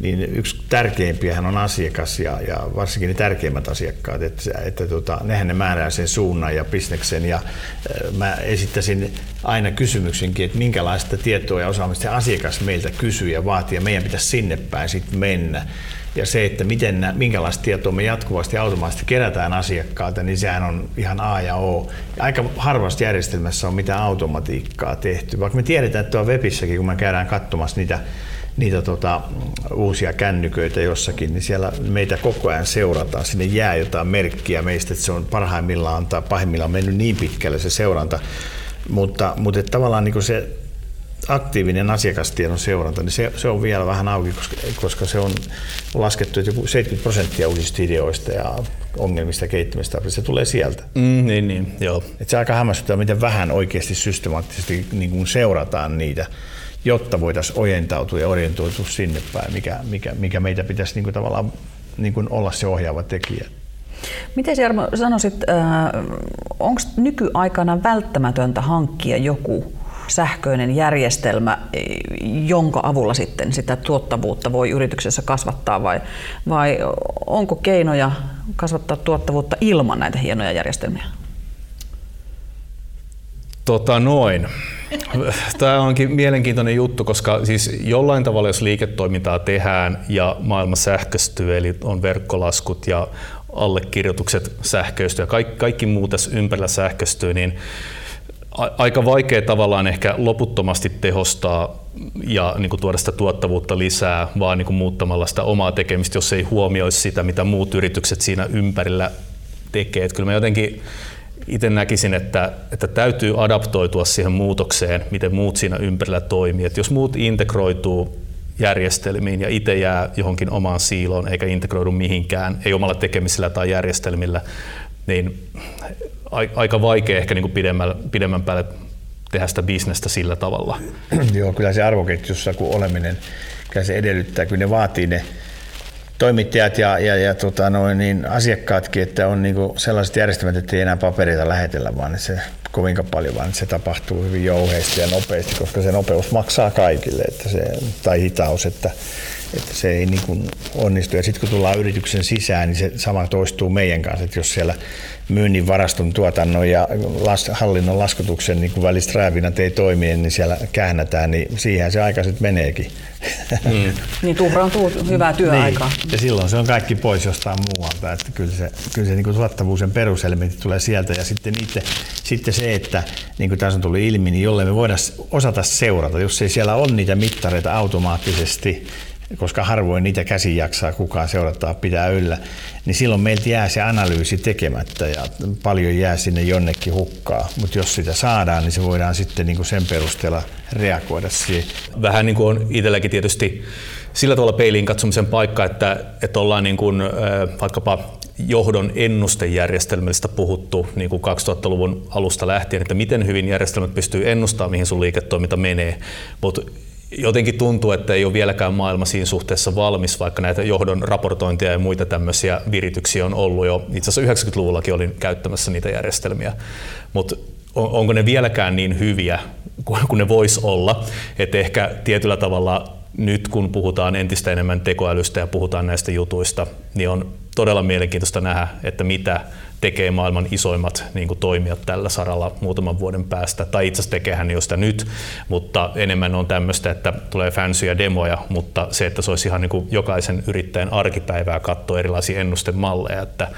niin yksi tärkeimpiähän on asiakas ja, ja varsinkin ne tärkeimmät asiakkaat, että, että tota, nehän ne määrää sen suunnan ja bisneksen. Ja mä esittäisin aina kysymyksenkin, että minkälaista tietoa ja osaamista asiakas meiltä kysyy ja vaatii. Ja meidän pitäisi sinne päin sitten mennä ja se, että miten, minkälaista tietoa me jatkuvasti ja automaattisesti kerätään asiakkaalta, niin sehän on ihan A ja O. Aika harvasta järjestelmässä on mitään automatiikkaa tehty. Vaikka me tiedetään, että tuolla webissäkin, kun me käydään katsomassa niitä, niitä tota, uusia kännyköitä jossakin, niin siellä meitä koko ajan seurataan. Sinne jää jotain merkkiä meistä, että se on parhaimmillaan tai pahimmillaan mennyt niin pitkälle se seuranta. Mutta, mutta tavallaan niin se aktiivinen asiakastiedon seuranta, niin se, se on vielä vähän auki, koska, koska se on laskettu, että joku 70 prosenttia uusista ideoista ja ongelmista ja kehittämistä, se tulee sieltä. Mm, niin, niin, joo. Et se aika hämmästyttää, miten vähän oikeasti systemaattisesti niin kuin seurataan niitä, jotta voitaisiin ojentautua ja orientoitua sinne päin, mikä, mikä, mikä meitä pitäisi niin kuin tavallaan niin kuin olla se ohjaava tekijä. Miten Jarmo sanoisit, äh, onko nykyaikana välttämätöntä hankkia joku sähköinen järjestelmä, jonka avulla sitten sitä tuottavuutta voi yrityksessä kasvattaa vai, vai onko keinoja kasvattaa tuottavuutta ilman näitä hienoja järjestelmiä? Tota noin. Tämä onkin mielenkiintoinen juttu, koska siis jollain tavalla, jos liiketoimintaa tehdään ja maailma sähköistyy, eli on verkkolaskut ja allekirjoitukset sähköistyy ja kaikki, kaikki muu tässä ympärillä sähköistyy, niin aika vaikea tavallaan ehkä loputtomasti tehostaa ja niin kuin tuoda sitä tuottavuutta lisää, vaan niin kuin muuttamalla sitä omaa tekemistä, jos ei huomioisi sitä, mitä muut yritykset siinä ympärillä tekee. Että kyllä mä jotenkin itse näkisin, että, että täytyy adaptoitua siihen muutokseen, miten muut siinä ympärillä toimii. Että jos muut integroituu järjestelmiin ja itse jää johonkin omaan siiloon eikä integroidu mihinkään, ei omalla tekemisellä tai järjestelmillä, niin aika vaikea ehkä niin kuin pidemmän, pidemmän päälle tehdä sitä bisnestä sillä tavalla. <clears throat> Joo, kyllä se arvoketjussa kun oleminen, kyllä se edellyttää, kyllä ne vaatii ne toimittajat ja, ja, ja tota noin, niin asiakkaatkin, että on niinku sellaiset järjestelmät, että ei enää paperita lähetellä, vaan se kovinkaan paljon, vaan se tapahtuu hyvin jouheasti ja nopeasti, koska se nopeus maksaa kaikille, että se, tai hitaus, että, että se ei niin kuin onnistu. Ja sitten kun tullaan yrityksen sisään, niin se sama toistuu meidän kanssa, että jos siellä myynnin varaston tuotannon ja las, hallinnon laskutuksen niin kuin väliset räävinät ei toimi, niin siellä käännetään, niin siihen se aika sitten meneekin. Mm. niin <laughs> tuhraantuu hyvää työaikaa. Niin. Ja silloin se on kaikki pois jostain muualta. Että kyllä se, kyllä se niin kuin tuottavuuden peruselementti tulee sieltä ja sitten, itse, sitten se, että niin kuin tässä on tullut ilmi, niin jollei me voida osata seurata, jos ei siellä ole niitä mittareita automaattisesti, koska harvoin niitä käsi jaksaa kukaan seurata pitää yllä, niin silloin meiltä jää se analyysi tekemättä ja paljon jää sinne jonnekin hukkaa. Mutta jos sitä saadaan, niin se voidaan sitten niin kuin sen perusteella reagoida siihen. Vähän niin kuin on itselläkin tietysti sillä tavalla peiliin katsomisen paikka, että, että ollaan niin kuin, vaikkapa johdon ennustejärjestelmistä puhuttu niin kuin 2000-luvun alusta lähtien, että miten hyvin järjestelmät pystyy ennustamaan, mihin sun liiketoiminta menee. Mutta jotenkin tuntuu, että ei ole vieläkään maailma siinä suhteessa valmis, vaikka näitä johdon raportointia ja muita tämmöisiä virityksiä on ollut jo. Itse asiassa 90-luvullakin olin käyttämässä niitä järjestelmiä, mutta onko ne vieläkään niin hyviä kuin ne vois olla, että ehkä tietyllä tavalla nyt kun puhutaan entistä enemmän tekoälystä ja puhutaan näistä jutuista, niin on todella mielenkiintoista nähdä, että mitä tekee maailman isoimmat niin kuin toimijat tällä saralla muutaman vuoden päästä. Tai itse asiassa tekeehän jo sitä nyt, mutta enemmän on tämmöistä, että tulee fansyjä demoja, mutta se, että se olisi ihan niin kuin jokaisen yrittäjän arkipäivää katsoa erilaisia ennustemalleja, että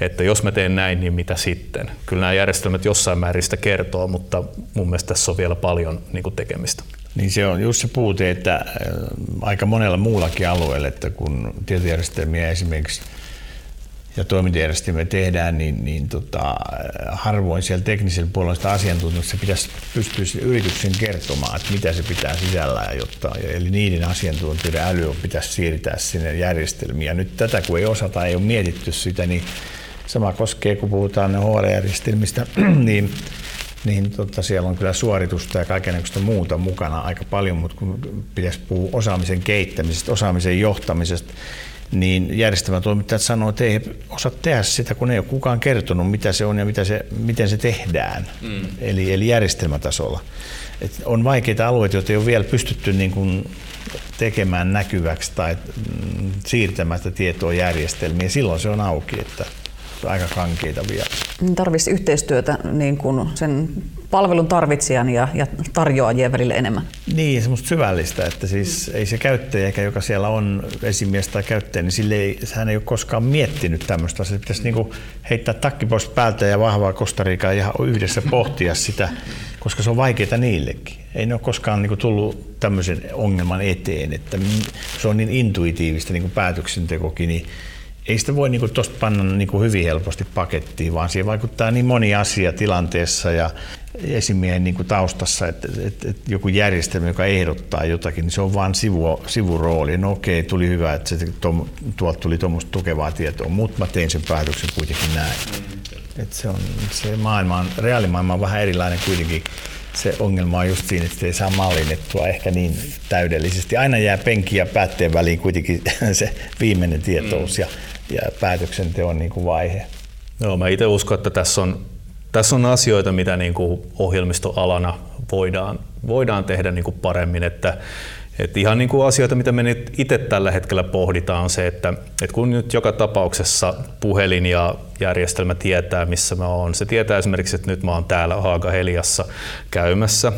että jos mä teen näin, niin mitä sitten? Kyllä nämä järjestelmät jossain määrin sitä kertoo, mutta mun mielestä tässä on vielä paljon niin kuin tekemistä. Niin se on just se puute, että äh, aika monella muullakin alueella, että kun tietojärjestelmiä esimerkiksi ja toimintajärjestelmiä tehdään, niin, niin tota, harvoin siellä teknisellä puolella sitä asiantuntemusta pitäisi pystyä yrityksen kertomaan, että mitä se pitää sisällään, jotta, eli niiden asiantuntijoiden äly pitäisi siirtää sinne järjestelmiin. Ja nyt tätä kun ei osata, ei ole mietitty sitä, niin sama koskee, kun puhutaan HR-järjestelmistä, <clears throat> niin niin tota, siellä on kyllä suoritusta ja kaikenlaista muuta mukana aika paljon, mutta kun pitäisi puhua osaamisen kehittämisestä, osaamisen johtamisesta, niin järjestelmätoimittajat sanoo, että ei osaa tehdä sitä, kun ei ole kukaan kertonut, mitä se on ja mitä se, miten se tehdään, mm. eli, eli järjestelmätasolla. Et on vaikeita alueita, joita ei ole vielä pystytty niin kuin tekemään näkyväksi tai mm, siirtämästä tietoa järjestelmiin. Silloin se on auki, että aika kankeita vielä. Tarvitsisi yhteistyötä niin kuin sen palvelun tarvitsijan ja, ja tarjoajien välillä enemmän. Niin, semmoista syvällistä, että siis ei se käyttäjä, eikä joka siellä on esimies tai käyttäjä, niin sille ei, hän ei ole koskaan miettinyt tämmöistä. Se pitäisi niin heittää takki pois päältä ja vahvaa Kostarikaa ja yhdessä pohtia sitä, koska se on vaikeaa niillekin. Ei ne ole koskaan niin tullut tämmöisen ongelman eteen, että se on niin intuitiivista niin päätöksentekokin, niin ei sitä voi niin tuosta panna niin hyvin helposti pakettiin, vaan siihen vaikuttaa niin moni asia tilanteessa ja esimiehen niin taustassa, että, että, että joku järjestelmä, joka ehdottaa jotakin, niin se on vain sivu, sivurooli. No okei, tuli hyvä, että se, to, tuolta tuli tuommoista tukevaa tietoa, mutta mä tein sen päätöksen kuitenkin näin. Että se, on, se maailma on, reaalimaailma on vähän erilainen kuitenkin. Se ongelma on just siinä, että ei saa mallinnettua ehkä niin täydellisesti. Aina jää penki ja päätteen väliin kuitenkin <laughs> se viimeinen tietous mm. Ja päätöksenteon niin kuin vaihe. Joo, mä itse uskon, että tässä on tässä on asioita, mitä niin kuin ohjelmistoalana voidaan, voidaan tehdä niin kuin paremmin. Että, että ihan niin kuin asioita, mitä me nyt itse tällä hetkellä pohditaan, on se, että, että kun nyt joka tapauksessa puhelin ja järjestelmä tietää, missä mä oon. Se tietää esimerkiksi, että nyt mä oon täällä Haaga Heliassa käymässä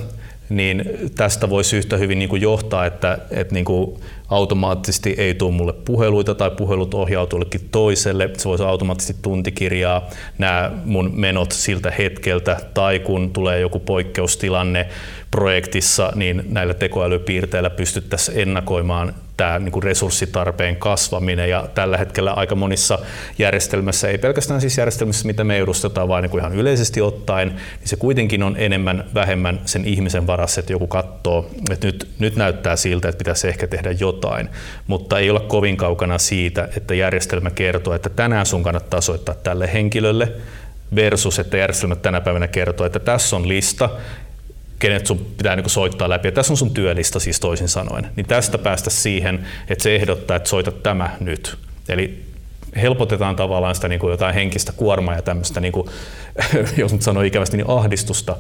niin tästä voisi yhtä hyvin niin kuin johtaa, että, että niin kuin automaattisesti ei tule mulle puheluita tai puhelut ohjautuu toiselle. Se voisi automaattisesti tuntikirjaa nämä mun menot siltä hetkeltä tai kun tulee joku poikkeustilanne projektissa, niin näillä tekoälypiirteillä pystyttäisiin ennakoimaan tämä niin kuin resurssitarpeen kasvaminen ja tällä hetkellä aika monissa järjestelmissä, ei pelkästään siis järjestelmissä, mitä me edustetaan, vaan niin kuin ihan yleisesti ottaen, niin se kuitenkin on enemmän vähemmän sen ihmisen varassa, että joku katsoo, että nyt, nyt näyttää siltä, että pitäisi ehkä tehdä jotain, mutta ei olla kovin kaukana siitä, että järjestelmä kertoo, että tänään sun kannattaa soittaa tälle henkilölle, versus, että järjestelmät tänä päivänä kertoo, että tässä on lista, kenet sun pitää niin soittaa läpi. Ja tässä on sun työlista siis toisin sanoen. Niin tästä päästä siihen, että se ehdottaa, että soita tämä nyt. Eli helpotetaan tavallaan sitä niin kuin jotain henkistä kuormaa ja tämmöistä, niin kuin, <laughs> jos nyt sanoo ikävästi, niin ahdistusta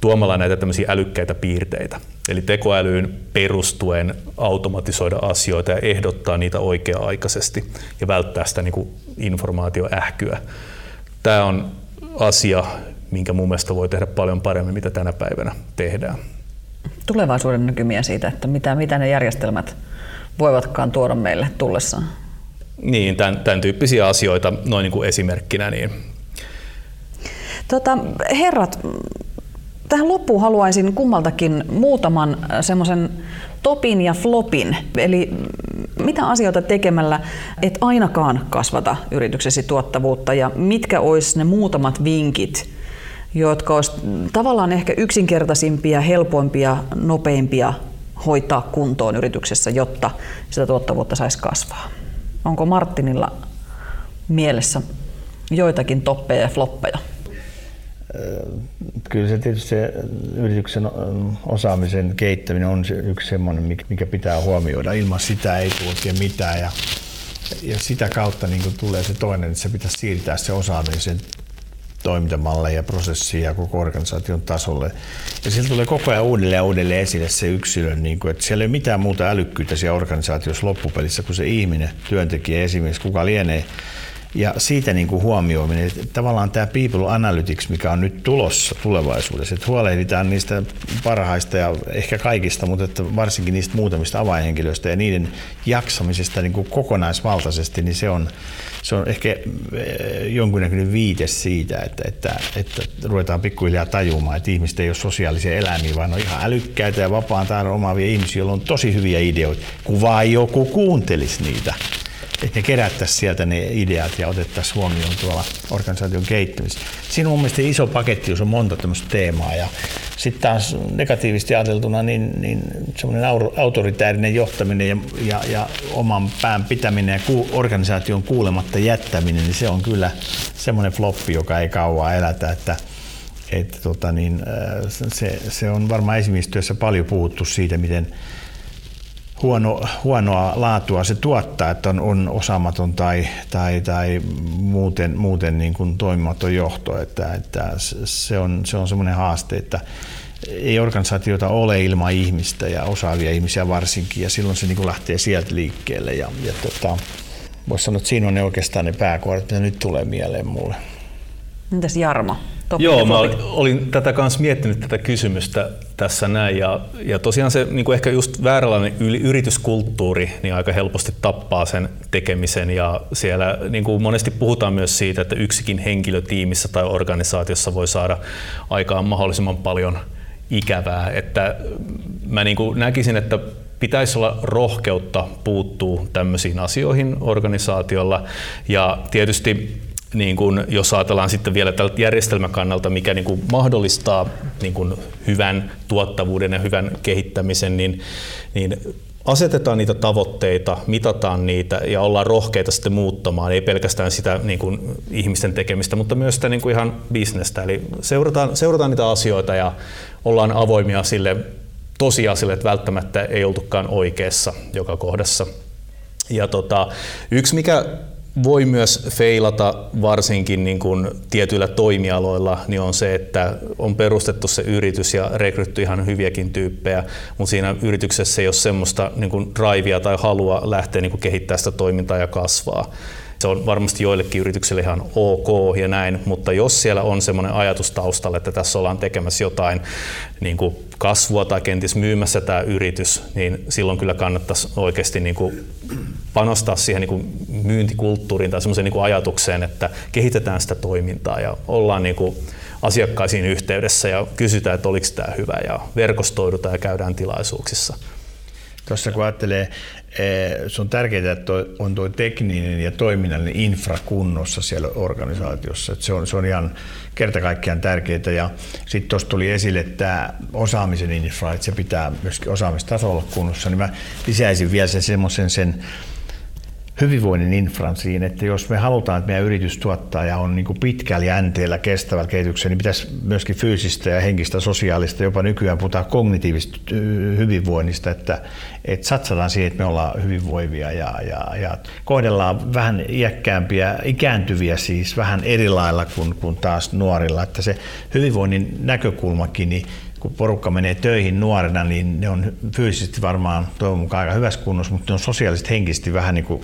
tuomalla näitä tämmöisiä älykkäitä piirteitä. Eli tekoälyyn perustuen automatisoida asioita ja ehdottaa niitä oikea-aikaisesti ja välttää sitä niin kuin informaatioähkyä. Tämä on asia, minkä mun mielestä voi tehdä paljon paremmin, mitä tänä päivänä tehdään. Tulevaisuuden näkymiä siitä, että mitä, mitä ne järjestelmät voivatkaan tuoda meille tullessaan? Niin, tämän, tämän tyyppisiä asioita noin niin kuin esimerkkinä. Niin. Tota, herrat, tähän loppuun haluaisin kummaltakin muutaman äh, semmoisen topin ja flopin. Eli mitä asioita tekemällä et ainakaan kasvata yrityksesi tuottavuutta ja mitkä olisi ne muutamat vinkit, jotka olisi tavallaan ehkä yksinkertaisimpia, helpoimpia, nopeimpia hoitaa kuntoon yrityksessä, jotta sitä tuottavuutta saisi kasvaa. Onko Martinilla mielessä joitakin toppeja ja floppeja? Kyllä se tietysti se yrityksen osaamisen kehittäminen on se yksi semmoinen, mikä pitää huomioida. Ilman sitä ei tule mitään ja, ja sitä kautta niin tulee se toinen, että se pitäisi siirtää se osaamisen toimintamalleja, prosessia koko organisaation tasolle. Ja sieltä tulee koko ajan uudelleen ja uudelleen esille se yksilö, niin kuin, että siellä ei ole mitään muuta älykkyyttä siellä organisaatiossa loppupelissä kuin se ihminen, työntekijä, esimies, kuka lienee. Ja siitä niin kuin huomioiminen, että tavallaan tämä People Analytics, mikä on nyt tulossa tulevaisuudessa, että huolehditaan niistä parhaista ja ehkä kaikista, mutta että varsinkin niistä muutamista avainhenkilöistä ja niiden jaksamisesta niin kuin kokonaisvaltaisesti, niin se on, se on ehkä eh, jonkunnäköinen viite siitä, että, että, että ruvetaan pikkuhiljaa tajumaan, että ihmiset ei ole sosiaalisia eläimiä, vaan on ihan älykkäitä ja vapaan taidon omaavia ihmisiä, joilla on tosi hyviä ideoita, kun vaan joku kuuntelisi niitä että kerättäisiin sieltä ne ideat ja otettaisiin huomioon tuolla organisaation kehittämisessä. Siinä on mun mielestä iso paketti, jos on monta tämmöistä teemaa. Ja sitten taas negatiivisesti ajateltuna, niin, niin semmoinen autoritäärinen johtaminen ja, ja, ja oman pään pitäminen ja ku, organisaation kuulematta jättäminen, niin se on kyllä semmoinen floppi, joka ei kauaa elätä, että että tota niin, se, se on varmaan esimiestyössä paljon puhuttu siitä, miten huono, huonoa laatua se tuottaa, että on, on osaamaton tai, tai, tai muuten, muuten niin kuin toimimaton johto. Että, että se on, se on semmoinen haaste, että ei organisaatiota ole ilman ihmistä ja osaavia ihmisiä varsinkin, ja silloin se niin kuin lähtee sieltä liikkeelle. Ja, ja tota, voisi sanoa, että siinä on ne oikeastaan ne pääkohdat, mitä nyt tulee mieleen mulle. Entäs Jarmo? Top Joo, mä olin, olin tätä kanssa miettinyt tätä kysymystä tässä näin ja, ja tosiaan se niin kuin ehkä just vääränlainen yrityskulttuuri niin aika helposti tappaa sen tekemisen ja siellä niin kuin monesti puhutaan myös siitä, että yksikin henkilö tiimissä tai organisaatiossa voi saada aikaan mahdollisimman paljon ikävää, että mä niin kuin näkisin, että pitäisi olla rohkeutta puuttuu tämmöisiin asioihin organisaatiolla ja tietysti niin kun, jos ajatellaan sitten vielä tältä järjestelmäkannalta, mikä niin kuin mahdollistaa niin kuin hyvän tuottavuuden ja hyvän kehittämisen, niin, niin asetetaan niitä tavoitteita, mitataan niitä ja ollaan rohkeita sitten muuttamaan, ei pelkästään sitä niin kuin ihmisten tekemistä, mutta myös sitä niin kuin ihan bisnestä. Eli seurataan, seurataan niitä asioita ja ollaan avoimia sille tosiasialle, että välttämättä ei oltukaan oikeassa joka kohdassa. Ja tota, yksi, mikä voi myös feilata varsinkin niin kuin tietyillä toimialoilla, niin on se, että on perustettu se yritys ja rekrytty ihan hyviäkin tyyppejä, mutta siinä yrityksessä ei ole semmoista niin kuin drivea tai halua lähteä niin kuin kehittämään sitä toimintaa ja kasvaa. Se on varmasti joillekin yrityksille ihan ok ja näin, mutta jos siellä on semmoinen ajatus taustalla, että tässä ollaan tekemässä jotain niin kuin kasvua tai kenties myymässä tämä yritys, niin silloin kyllä kannattaisi oikeasti niin kuin panostaa siihen niin kuin myyntikulttuuriin tai semmoiseen niin ajatukseen, että kehitetään sitä toimintaa ja ollaan niin kuin asiakkaisiin yhteydessä ja kysytään, että oliko tämä hyvä ja verkostoidutaan ja käydään tilaisuuksissa. Tuossa kun ajattelee, se on tärkeää, että on tuo tekninen ja toiminnallinen infra kunnossa siellä organisaatiossa. Se, on, se on ihan kerta kaikkiaan tärkeää. Ja sitten tuossa tuli esille tämä osaamisen infra, että se pitää myöskin osaamistasolla kunnossa. Niin mä lisäisin vielä sen semmoisen sen hyvinvoinnin infran siinä, että jos me halutaan, että meidän yritys tuottaa ja on niin kuin pitkällä jänteellä kestävällä kehityksellä, niin pitäisi myöskin fyysistä ja henkistä, sosiaalista, jopa nykyään puhutaan kognitiivista hyvinvoinnista, että, että satsataan siihen, että me ollaan hyvinvoivia ja, ja, ja kohdellaan vähän iäkkäämpiä, ikääntyviä siis vähän eri lailla kuin, kuin taas nuorilla, että se hyvinvoinnin näkökulmakin, niin kun porukka menee töihin nuorena, niin ne on fyysisesti varmaan toivon mukaan aika hyvässä kunnossa, mutta ne on sosiaalisesti henkisesti vähän niin kuin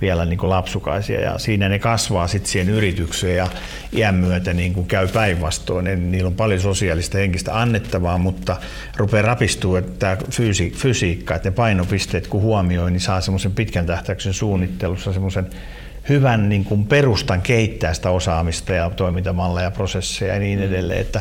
vielä niin kuin lapsukaisia ja siinä ne kasvaa sitten siihen yritykseen ja iän myötä niin kuin käy päinvastoin. Niillä on paljon sosiaalista henkistä annettavaa, mutta rupeaa rapistua tämä fysi, fysiikka, että ne painopisteet kun huomioi, niin saa semmoisen pitkän tähtäyksen suunnittelussa semmoisen hyvän niin kuin perustan kehittää sitä osaamista ja toimintamalleja ja prosesseja ja niin edelleen. Että,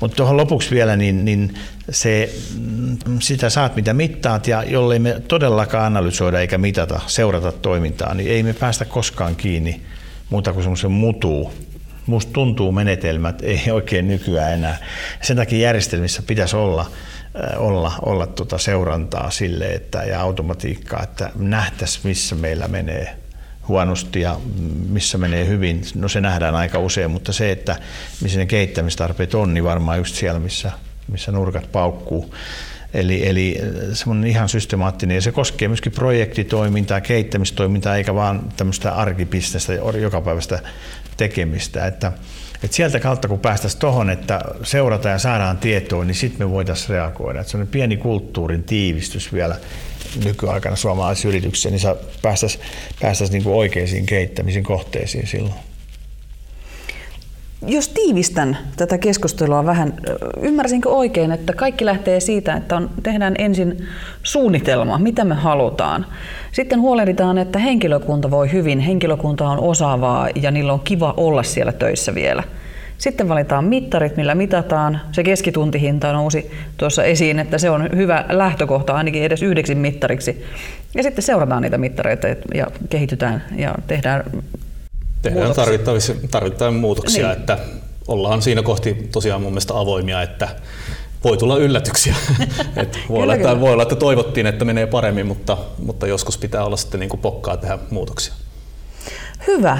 mutta tuohon lopuksi vielä, niin, niin se, mm, sitä saat mitä mittaat ja jollei me todellakaan analysoida eikä mitata, seurata toimintaa, niin ei me päästä koskaan kiinni muuta kuin semmoisen mutuu. Musta tuntuu menetelmät ei oikein nykyään enää. Sen takia järjestelmissä pitäisi olla olla, olla tuota seurantaa sille että, ja automatiikkaa, että nähtäisiin missä meillä menee huonosti ja missä menee hyvin, no se nähdään aika usein, mutta se, että missä ne kehittämistarpeet on, niin varmaan just siellä, missä, missä nurkat paukkuu. Eli, eli semmoinen ihan systemaattinen ja se koskee myöskin projektitoimintaa, kehittämistoimintaa eikä vaan tämmöistä arkibisnestä, jokapäiväistä tekemistä. Että, että sieltä kautta kun päästäisiin tuohon, että seurataan ja saadaan tietoa, niin sitten me voitaisiin reagoida. Se on pieni kulttuurin tiivistys vielä nykyaikana suomalaisissa yrityksissä, niin päästäisiin päästäisi niin oikeisiin kehittämisen kohteisiin silloin. Jos tiivistän tätä keskustelua vähän, ymmärsinkö oikein, että kaikki lähtee siitä, että on, tehdään ensin suunnitelma, mitä me halutaan. Sitten huolehditaan, että henkilökunta voi hyvin, henkilökunta on osaavaa ja niillä on kiva olla siellä töissä vielä. Sitten valitaan mittarit, millä mitataan. Se keskituntihinta nousi tuossa esiin, että se on hyvä lähtökohta ainakin edes yhdeksi mittariksi. Ja sitten seurataan niitä mittareita ja kehitytään ja tehdään Tehdään tarvittavia, tarvittavia muutoksia, niin. että ollaan siinä kohti tosiaan mun mielestä avoimia, että voi tulla yllätyksiä. <laughs> Et voi, olla, että, voi olla, että toivottiin, että menee paremmin, mutta, mutta joskus pitää olla sitten niin kuin pokkaa tehdä muutoksia. Hyvä.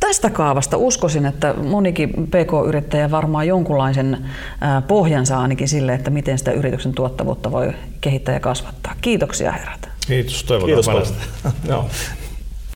Tästä kaavasta uskoisin, että monikin PK-yrittäjä varmaan jonkunlaisen pohjan saa ainakin sille, että miten sitä yrityksen tuottavuutta voi kehittää ja kasvattaa. Kiitoksia herrat. Kiitos, toivotaan Kiitos